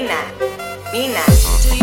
Mina, Mina. Mean that.